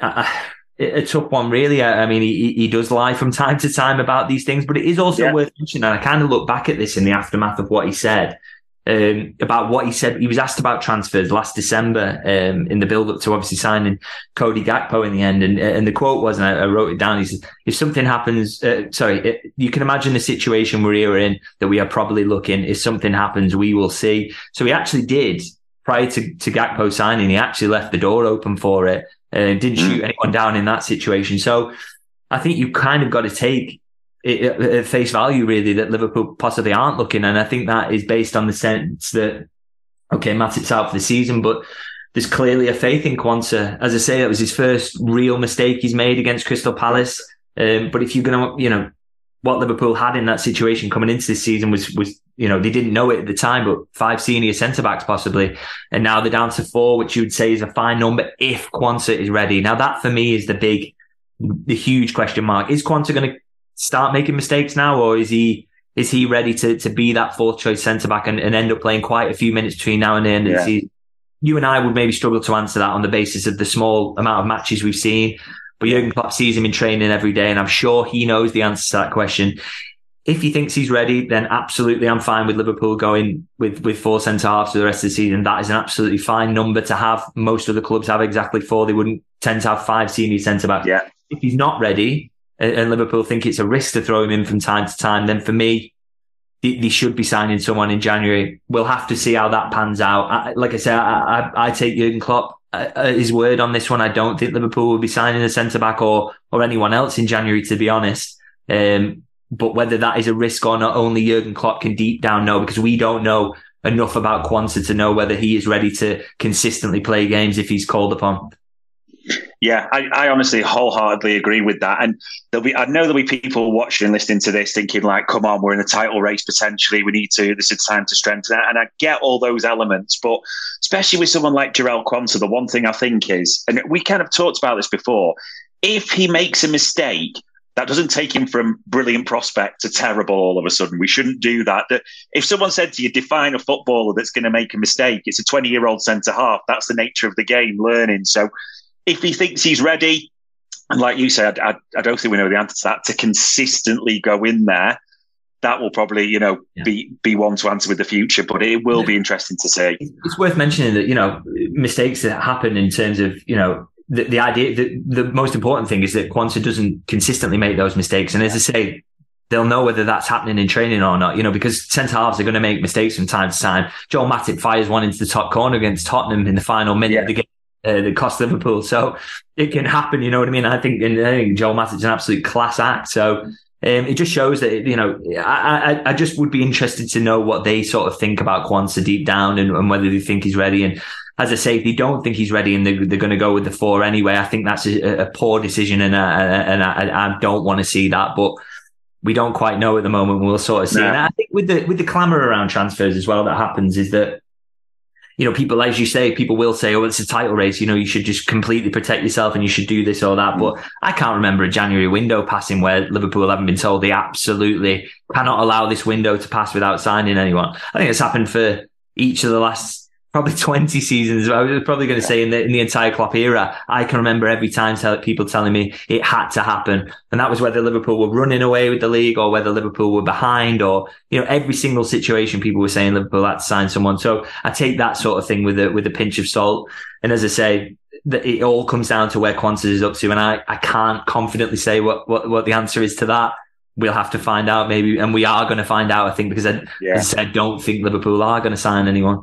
I, a tough one, really. I, I mean, he, he does lie from time to time about these things, but it is also yeah. worth mentioning. And I kind of look back at this in the aftermath of what he said um, about what he said. He was asked about transfers last December um, in the build up to obviously signing Cody Gakpo in the end. And, and the quote was, and I, I wrote it down, he says, if something happens, uh, sorry, it, you can imagine the situation we're in that we are probably looking. If something happens, we will see. So he actually did prior to, to Gakpo signing, he actually left the door open for it and didn't shoot mm. anyone down in that situation. So I think you kind of got to take at face value, really, that Liverpool possibly aren't looking. And I think that is based on the sense that, okay, Matip's out for the season, but there's clearly a faith in Quansah. As I say, that was his first real mistake he's made against Crystal Palace. Um, but if you're going to, you know, what Liverpool had in that situation coming into this season was, was, you know, they didn't know it at the time, but five senior centre backs possibly. And now they're down to four, which you would say is a fine number if Quansah is ready. Now that for me is the big, the huge question mark. Is Quansah going to start making mistakes now, or is he is he ready to to be that fourth choice centre back and, and end up playing quite a few minutes between now and then? Yeah. You and I would maybe struggle to answer that on the basis of the small amount of matches we've seen. But Jurgen Klopp sees him in training every day, and I'm sure he knows the answer to that question. If he thinks he's ready, then absolutely, I'm fine with Liverpool going with with four centre halves for the rest of the season. That is an absolutely fine number to have. Most of the clubs have exactly four. They wouldn't tend to have five senior centre backs.
Yeah.
If he's not ready, and Liverpool think it's a risk to throw him in from time to time, then for me, they, should be signing someone in January. We'll have to see how that pans out. I, like I said, I, I, I take Jurgen Klopp uh, his word on this one. I don't think Liverpool will be signing a centre back or or anyone else in January, to be honest. Um, but whether that is a risk or not, only Jurgen Klopp can deep down know because we don't know enough about Quansah to know whether he is ready to consistently play games if he's called upon.
Yeah, I, I, honestly wholeheartedly agree with that. And there'll be, I know there'll be people watching and listening to this thinking like, come on, we're in a title race potentially. We need to, this is time to strengthen that. And I get all those elements, but especially with someone like Jarell Quansah, the one thing I think is, and we kind of talked about this before, if he makes a mistake, that doesn't take him from brilliant prospect to terrible all of a sudden. We shouldn't do that. If someone said to you, define a footballer that's going to make a mistake, it's a 20 year old centre half. That's the nature of the game, learning. So if he thinks he's ready, and like you said, I, I, don't think we know the answer to that, to consistently go in there, that will probably, you know, yeah. be be one to answer with the future. But it will yeah. be interesting to see.
It's worth mentioning that you know mistakes that happen in terms of you know the, the idea that the most important thing is that Quansah doesn't consistently make those mistakes. And as I say, they'll know whether that's happening in training or not, you know, because centre halves are going to make mistakes from time to time. Joel Matip fires one into the top corner against Tottenham in the final minute yeah. of the game uh, that cost Liverpool. So it can happen. You know what I mean? I think, and I think Joel Matip's an absolute class act. So. Um, it just shows that you know I, I, I just would be interested to know what they sort of think about Quansah deep down and, and whether they think he's ready and as I say, if they don't think he's ready and they're, they're going to go with the four anyway, I think that's a, a poor decision, and I, and I, I don't want to see that. But we don't quite know at the moment. We'll sort of see. And I think with the with the clamour around transfers as well, that happens is that you know people, as you say, people will say, "Oh, it's a title race. You know, you should just completely protect yourself and you should do this or that." But I can't remember a January window passing where Liverpool haven't been told they absolutely cannot allow this window to pass without signing anyone. I think it's happened for each of the last probably [LAUGHS] 20 seasons. I was probably going to say in the, in the entire Klopp era, I can remember every time tell, people telling me it had to happen. And that was whether Liverpool were running away with the league or whether Liverpool were behind or, you know, every single situation people were saying Liverpool had to sign someone. So I take that sort of thing with a, with a pinch of salt. And as I say, that it all comes down to where Quansah is up to. And I, I can't confidently say what, what, what the answer is to that. We'll have to find out maybe. And we are going to find out, I think, because I, yeah. I said, don't think Liverpool are going to sign anyone.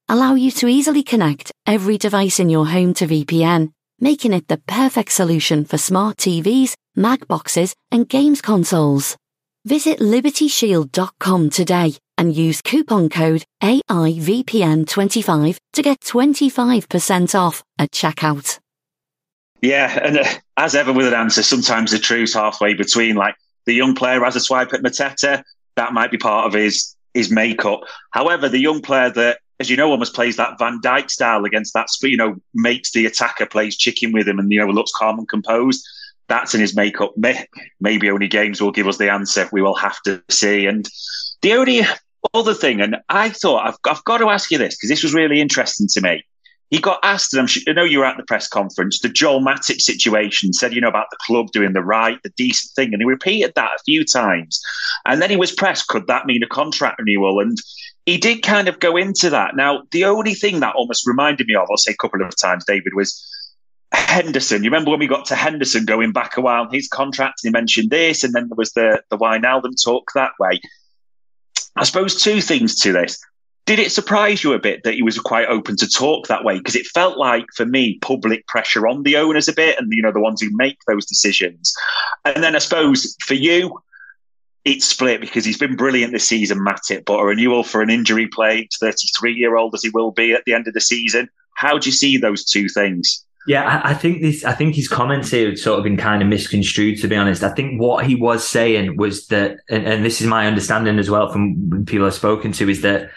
allow you to easily connect every device in your home to VPN, making it the perfect solution for smart TVs, Mac boxes, and games consoles. Visit libertyshield.com today and use coupon code AIVPN25 to get 25% off at checkout.
Yeah, and uh, as ever with an answer, sometimes the truth's halfway between. Like the young player has a swipe at Mateta, that might be part of his his makeup. However, the young player that, as you know, almost plays that Van Dijk style against that, you know, makes the attacker plays chicken with him and, you know, looks calm and composed. That's in his makeup. Maybe only games will give us the answer. We will have to see. And the only other thing, and I thought I've, I've got to ask you this because this was really interesting to me he got asked, and sure, I know you were at the press conference, the Joel Matip situation, said, you know, about the club doing the right, the decent thing. And he repeated that a few times. And then he was pressed, could that mean a contract renewal? And he did kind of go into that. Now, the only thing that almost reminded me of, I'll say a couple of times, David, was Henderson. You remember when we got to Henderson going back a while, his contract, and he mentioned this, and then there was the, the Wijnaldum talk that way. I suppose two things to this did it surprise you a bit that he was quite open to talk that way? Because it felt like, for me, public pressure on the owners a bit, and you know the ones who make those decisions. And then I suppose for you, it's split because he's been brilliant this season, Matip, but a renewal for an injury plagued 33 year old as he will be at the end of the season. How do you see those two things?
Yeah, I, I, think this. I think his comments here had sort of been kind of misconstrued. To be honest, I think what he was saying was that, and, and this is my understanding as well from people I've spoken to, is that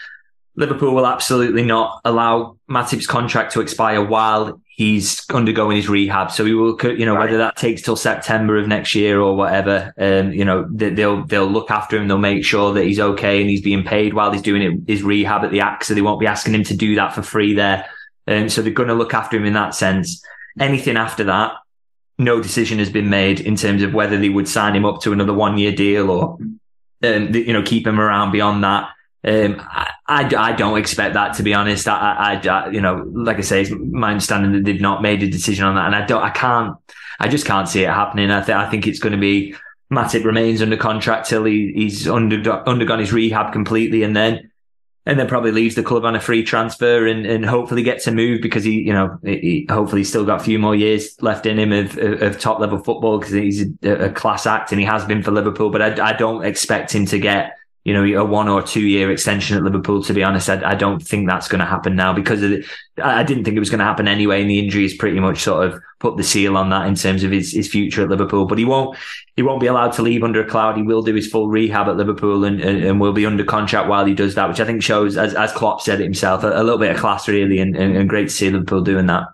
Liverpool will absolutely not allow Matip's contract to expire while he's undergoing his rehab. So he will, you know, right. whether that takes till September of next year or whatever, um, you know, they'll, they'll look after him. They'll make sure that he's okay and he's being paid while he's doing it, his rehab at the AXA. So they won't be asking him to do that for free there. And um, so they're going to look after him in that sense. Anything after that, no decision has been made in terms of whether they would sign him up to another one year deal or, um, you know, keep him around beyond that. Um, I, I, I, don't expect that to be honest. I, I, I, you know, like I say, it's my understanding that they've not made a decision on that, and I don't, I can't, I just can't see it happening. I, th- I think it's going to be Matip remains under contract till he, he's under, undergone his rehab completely, and then and then probably leaves the club on a free transfer and, and hopefully gets a move because he, you know, he, hopefully he's still got a few more years left in him of, of, of top level football because he's a, a, class act and he has been for Liverpool. But I, I don't expect him to get you know, a one or two year extension at Liverpool. To be honest, I, I don't think that's going to happen now because the, I didn't think it was going to happen anyway. And the injury injuries pretty much sort of put the seal on that in terms of his, his future at Liverpool. But he won't, he won't be allowed to leave under a cloud. He will do his full rehab at Liverpool and, and, and will be under contract while he does that, which I think shows, as, as Klopp said it himself, a, a little bit of class really and, and, and great to see Liverpool doing that.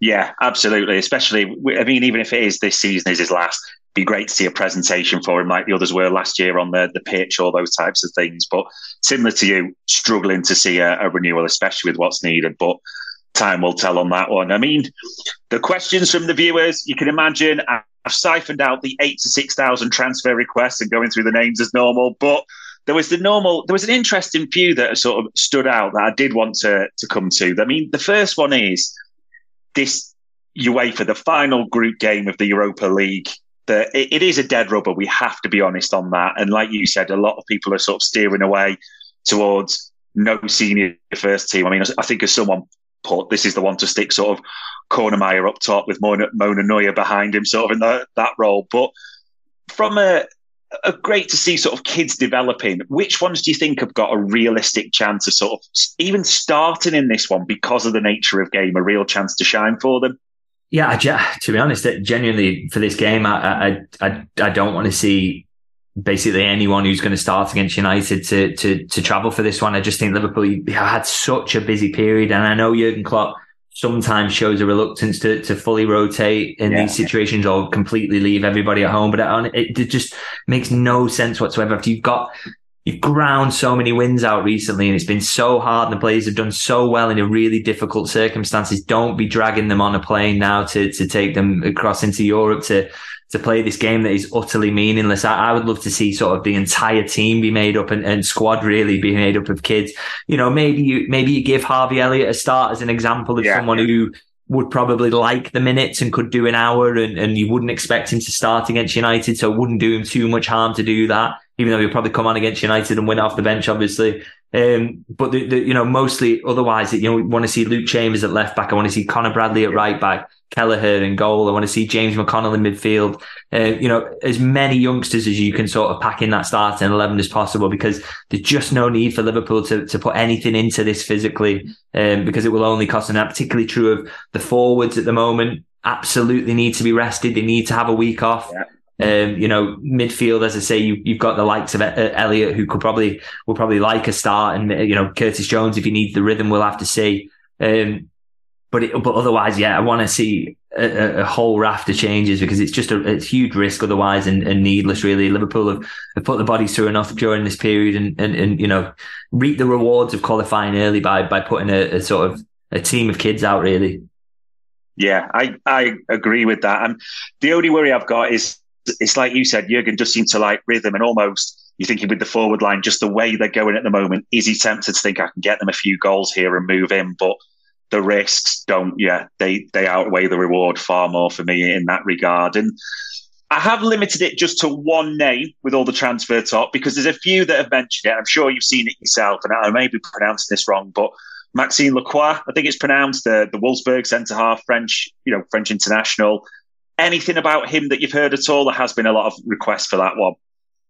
Yeah, absolutely. Especially, I mean, even if it is this season is his last, be great to see a presentation for him like the others were last year on the, the pitch, all those types of things. But similar to you, struggling to see a, a renewal, especially with what's needed. But time will tell on that one. I mean, the questions from the viewers, you can imagine, I've siphoned out the eight to 6,000 transfer requests and going through the names as normal. But there was the normal, there was an interesting few that sort of stood out that I did want to, to come to. I mean, the first one is this UEFA, the final group game of the Europa League that it, it is a dead rubber. We have to be honest on that. And like you said, a lot of people are sort of steering away towards no senior first team. I mean, I think as someone put, this is the one to stick sort of Kornemeyer up top with Mona, Mona Neuer behind him, sort of in the, that role. But from a, a great to see sort of kids developing. Which ones do you think have got a realistic chance of sort of even starting in this one because of the nature of game, a real chance to shine for them?
Yeah, I, to be honest, genuinely for this game, I I I, I don't want to see basically anyone who's going to start against United to to to travel for this one. I just think Liverpool had such a busy period, and I know Jurgen Klopp sometimes shows a reluctance to to fully rotate in yeah. these situations or completely leave everybody at home. But it, it just makes no sense whatsoever. If you've got you've ground so many wins out recently and it's been so hard and the players have done so well in a really difficult circumstances. Don't be dragging them on a plane now to, to take them across into Europe to, to play this game that is utterly meaningless. I, I would love to see sort of the entire team be made up and, and squad really be made up of kids. You know, maybe you, maybe you give Harvey Elliott a start as an example of yeah. someone who, would probably like the minutes and could do an hour and, and you wouldn't expect him to start against United. So it wouldn't do him too much harm to do that even though he'll probably come on against United and win off the bench, obviously. Um, but the, the, you know, mostly otherwise, you know, we want to see Luke Chambers at left back. I want to see Conor Bradley at right back, Kelleher in goal. I want to see James McConnell in midfield. Uh, you know, as many youngsters as you can sort of pack in that starting 11 as possible because there's just no need for Liverpool to, to put anything into this physically, um, because it will only cost them. That particularly true of the forwards at the moment. Absolutely need to be rested. They need to have a week off. Yeah. Um, you know, midfield, as I say, you, have got the likes of Elliott, who could probably will probably like a start, and uh, you know Curtis Jones, if he needs the rhythm, we'll have to see. Um, but it, but otherwise, yeah, I want to see a, a, whole raft of changes because it's just a, it's huge risk otherwise and, and needless. Really, Liverpool have, have, put the bodies through enough during this period, and, and and you know reap the rewards of qualifying early by by putting a, a sort of a team of kids out. Really.
Yeah, I, I agree with that. And the only worry I've got is it's like you said, Jurgen just seems to like rhythm and almost you're thinking with the forward line, just the way they're going at the moment, is he tempted to think I can get them a few goals here and move in? But the risks don't, yeah, they, they outweigh the reward far more for me in that regard. And I have limited it just to one name with all the transfer talk because there's a few that have mentioned it. I'm sure you've seen it yourself, and I may be pronouncing this wrong, but Maxime Lacroix, I think it's pronounced the the Wolfsburg centre half, French, you know, French international anything about him that you've heard at all? There has been a lot of requests for that one.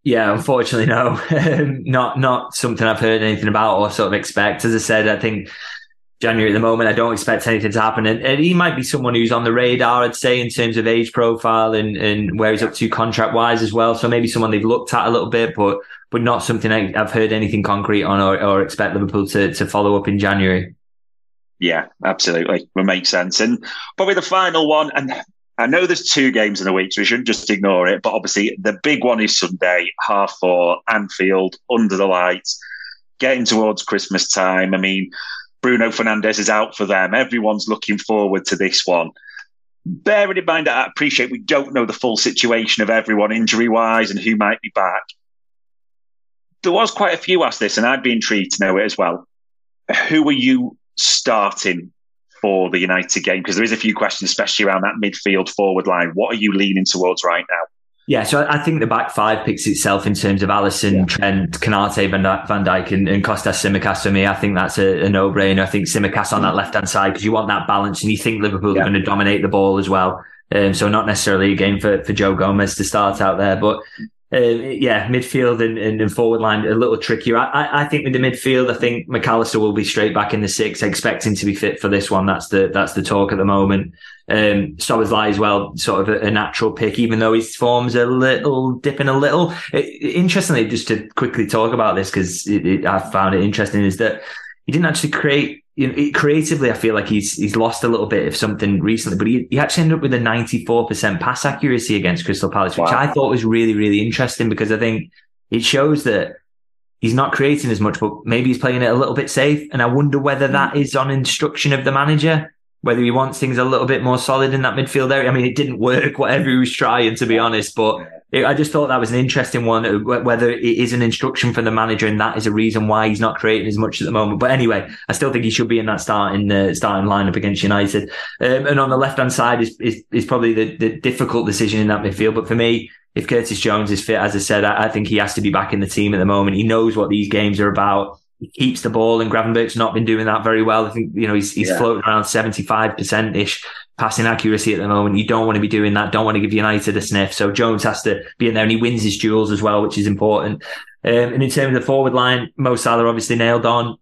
Yeah, unfortunately, no, [LAUGHS] not not something I've heard anything about or sort of expect. As I said, I think January at the moment, I don't expect anything to happen. And, and, he might be someone who's on the radar, I'd say, in terms of age profile and, and where he's up to contract wise as well. So maybe someone they've looked at a little bit, but but not something I, have heard anything concrete on or, or expect Liverpool to, to follow up in January.
Yeah, absolutely. Will make sense. And probably the final one, and I know there's two games in a week, so we shouldn't just ignore it. But obviously, the big one is Sunday, half four, Anfield, under the lights, getting towards Christmas time. I mean, Bruno Fernandes is out for them. Everyone's looking forward to this one. Bearing in mind that I appreciate we don't know the full situation of everyone injury wise and who might be back. There was quite a few asked this, and I'd be intrigued to know it as well. Who are you starting for the United game? Because there is a few questions, especially around that midfield forward line. What are you leaning towards right now?
Yeah, so I think the back five picks itself in terms of Alisson, yeah. Trent, Konate, Van, Van Dijk, and, and Kostas Tsimikas for me. I think that's a, a no-brainer. I think Tsimikas on that left-hand side because you want that balance, and you think Liverpool yeah. are going to dominate the ball as well. Um, so not necessarily a game for, for Joe Gomez to start out there, but uh, yeah, midfield and, and, and, forward line a little trickier. I, I, think with the midfield, I think McAllister will be straight back in the six, expecting to be fit for this one. That's the that's the talk at the moment. Um, Szoboszlai as well, sort of a, a, natural pick, even though his form's a little dipping a little. It, interestingly, just to quickly talk about this because I found it interesting, is that he didn't actually create you know, creatively, I feel like he's he's lost a little bit of something recently, but he, he actually ended up with a 94% pass accuracy against Crystal Palace, which wow. I thought was really, really interesting because I think it shows that he's not creating as much, but maybe he's playing it a little bit safe. And I wonder whether that hmm. on instruction of the manager, whether he wants things a little bit more solid in that midfield area. I mean, it didn't work, whatever he was trying, to be honest, but I just thought that was an interesting one, uh, whether it is an instruction from the manager and that is a reason why he's not creating as much at the moment. But anyway, I still think he should be in that starting uh, starting lineup against United. Um, and on the left hand side is, is, is probably the, the difficult decision in that midfield. But for me, if Curtis Jones is fit, as I said, I, I think he has to be back in the team at the moment. He knows what these games are about he keeps the ball, and Gravenberch's not been doing that very well. I think you know he's he's yeah. floating around seventy five percent ish passing accuracy at the moment. You don't want to be doing that. Don't want to give United a sniff. So Jones has to be in there and he wins his duels as well, which is important. Um, and in terms of the forward line, Mo Salah obviously nailed on.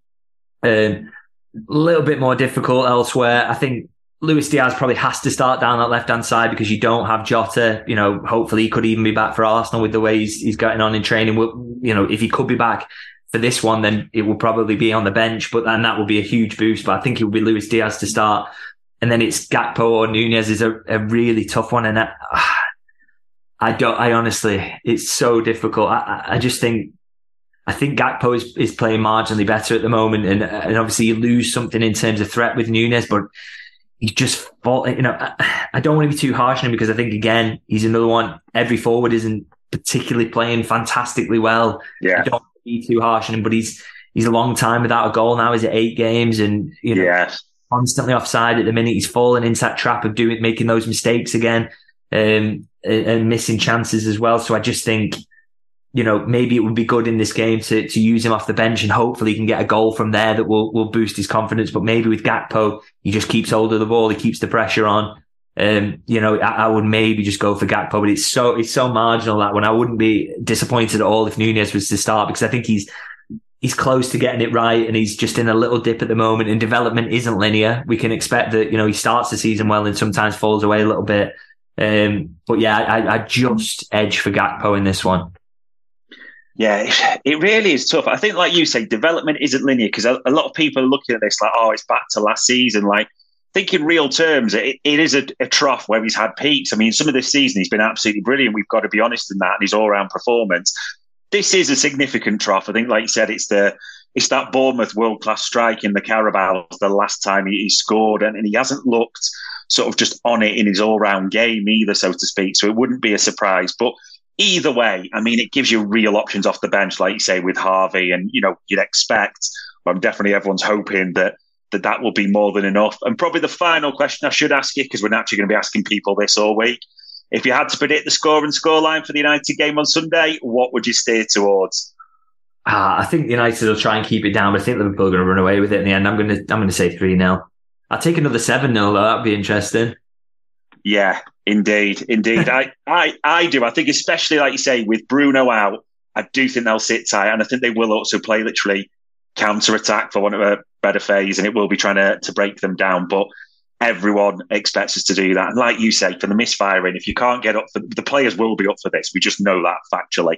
Um, a little bit more difficult elsewhere. I think Luis Diaz probably has to start down that left hand side because you don't have Jota. You know, hopefully he could even be back for Arsenal with the way he's, he's getting on in training. You know, if he could be back for this one, then it will probably be on the bench, but then that will be a huge boost. But I think it will be Luis Diaz to start and then it's Gakpo or Nunez is a, a really tough one. And I, [SIGHS] I, don't, I honestly, it's so difficult. I, I just think, I think Gakpo is, is playing marginally better at the moment. And, and obviously you lose something in terms of threat with Nunez, but he just fall, you know, I, I don't want to be too harsh on him because I think again, he's another one. Every forward isn't particularly playing fantastically well.
Yeah.
I don't be too harsh on him, but he's, he's a long time without a goal now. He's at eight games and, you know,
yes
constantly offside at the minute. He's fallen into that trap of doing making those mistakes again um, and, and, missing chances as well. So I just think, you know, maybe it would be good in this game to to use him off the bench and hopefully he can get a goal from there that will will boost his confidence. But maybe with Gakpo, he just keeps hold of the ball, he keeps the pressure on. Um, you know, I, I, would maybe just go for Gakpo, but it's so it's so marginal that when I wouldn't be disappointed at all if Nunez was to start because I think he's he's close to getting it right and he's just in a little dip at the moment and development isn't linear. We can expect that, you know, he starts the season well and sometimes falls away a little bit. Um, but yeah, I, I just edge for Gakpo in this one.
Yeah, it really is tough. I think, like you say, development isn't linear because a, a, lot of people are looking at this like, oh, it's back to last season. Like, think in real terms, it, it is a, a, trough where he's had peaks. I mean, some of this season he's been absolutely brilliant. We've got to be honest in that, and his all-round performance this is a significant trough. I think, like you said, it's the it's that Bournemouth world class strike in the Carabao the last time he, he scored, and, and, he hasn't looked sort of just on it in his all round game either, so to speak. So it wouldn't be a surprise. But either way, I mean, it gives you real options off the bench, like you say with Harvey, and you know you'd expect. I'm definitely everyone's hoping that that that will be more than enough. And probably the final question I should ask you, because we're naturally going to be asking people this all week, if you had to predict the score and scoreline for the United game on Sunday, what would you steer towards?
Uh, I think United will try and keep it down, but I think Liverpool are going to run away with it in the end. I'm going to I'm going to say three 0 I'll take another seven 0 though. That'd be interesting.
Yeah, indeed, indeed. [LAUGHS] I, I I do. I think especially like you say with Bruno out, I do think they'll sit tight, and I think they will also play literally counter attack for one of a better phase, and it will be trying to to break them down. But everyone expects us to do that. And like you say, for the misfiring, if you can't get up for the players will be up for this. We just know that factually.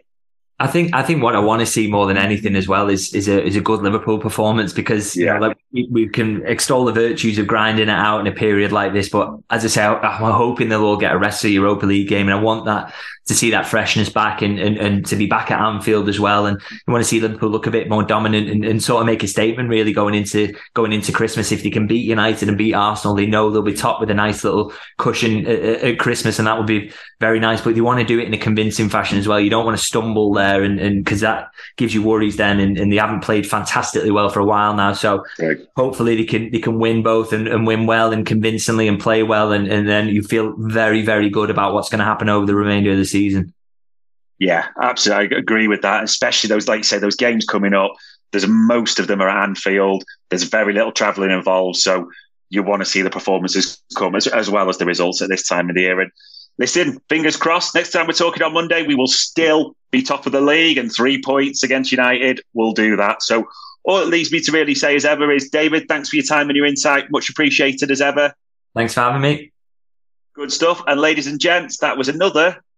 I think I think what I want to see more than anything as well is is a is a good Liverpool performance because yeah. you know, like we, we, can extol the virtues of grinding it out in a period like this, but as I say, I'm hoping they'll all get a rest of the Europa League game, and I want that to see that freshness back and, and, and to be back at Anfield as well. And you want to see Liverpool look a bit more dominant and, and sort of make a statement really going into going into Christmas. If they can beat United and beat Arsenal, they know they'll be top with a nice little cushion at, at Christmas, and that would be very nice. But you want to do it in a convincing fashion as well. You don't want to stumble there, and because that gives you worries then. And, and, they haven't played fantastically well for a while now, so right. hopefully they can they can win both and, and win well and convincingly and play well, and, and then you feel very very good about what's going to happen over the remainder of the season.
Yeah, absolutely. I agree with that. Especially those, like you say, those games coming up. There's most of them are at Anfield. There's very little travelling involved, so you want to see the performances come as, as well as the results at this time of the year. And listen, fingers crossed. Next time we're talking on Monday, we will still be top of the league and three points against United. We'll do that. So all it leaves me to really say as ever is David, thanks for your time and your insight. Much appreciated as ever.
Thanks for having me.
Good stuff. And ladies and gents, that was another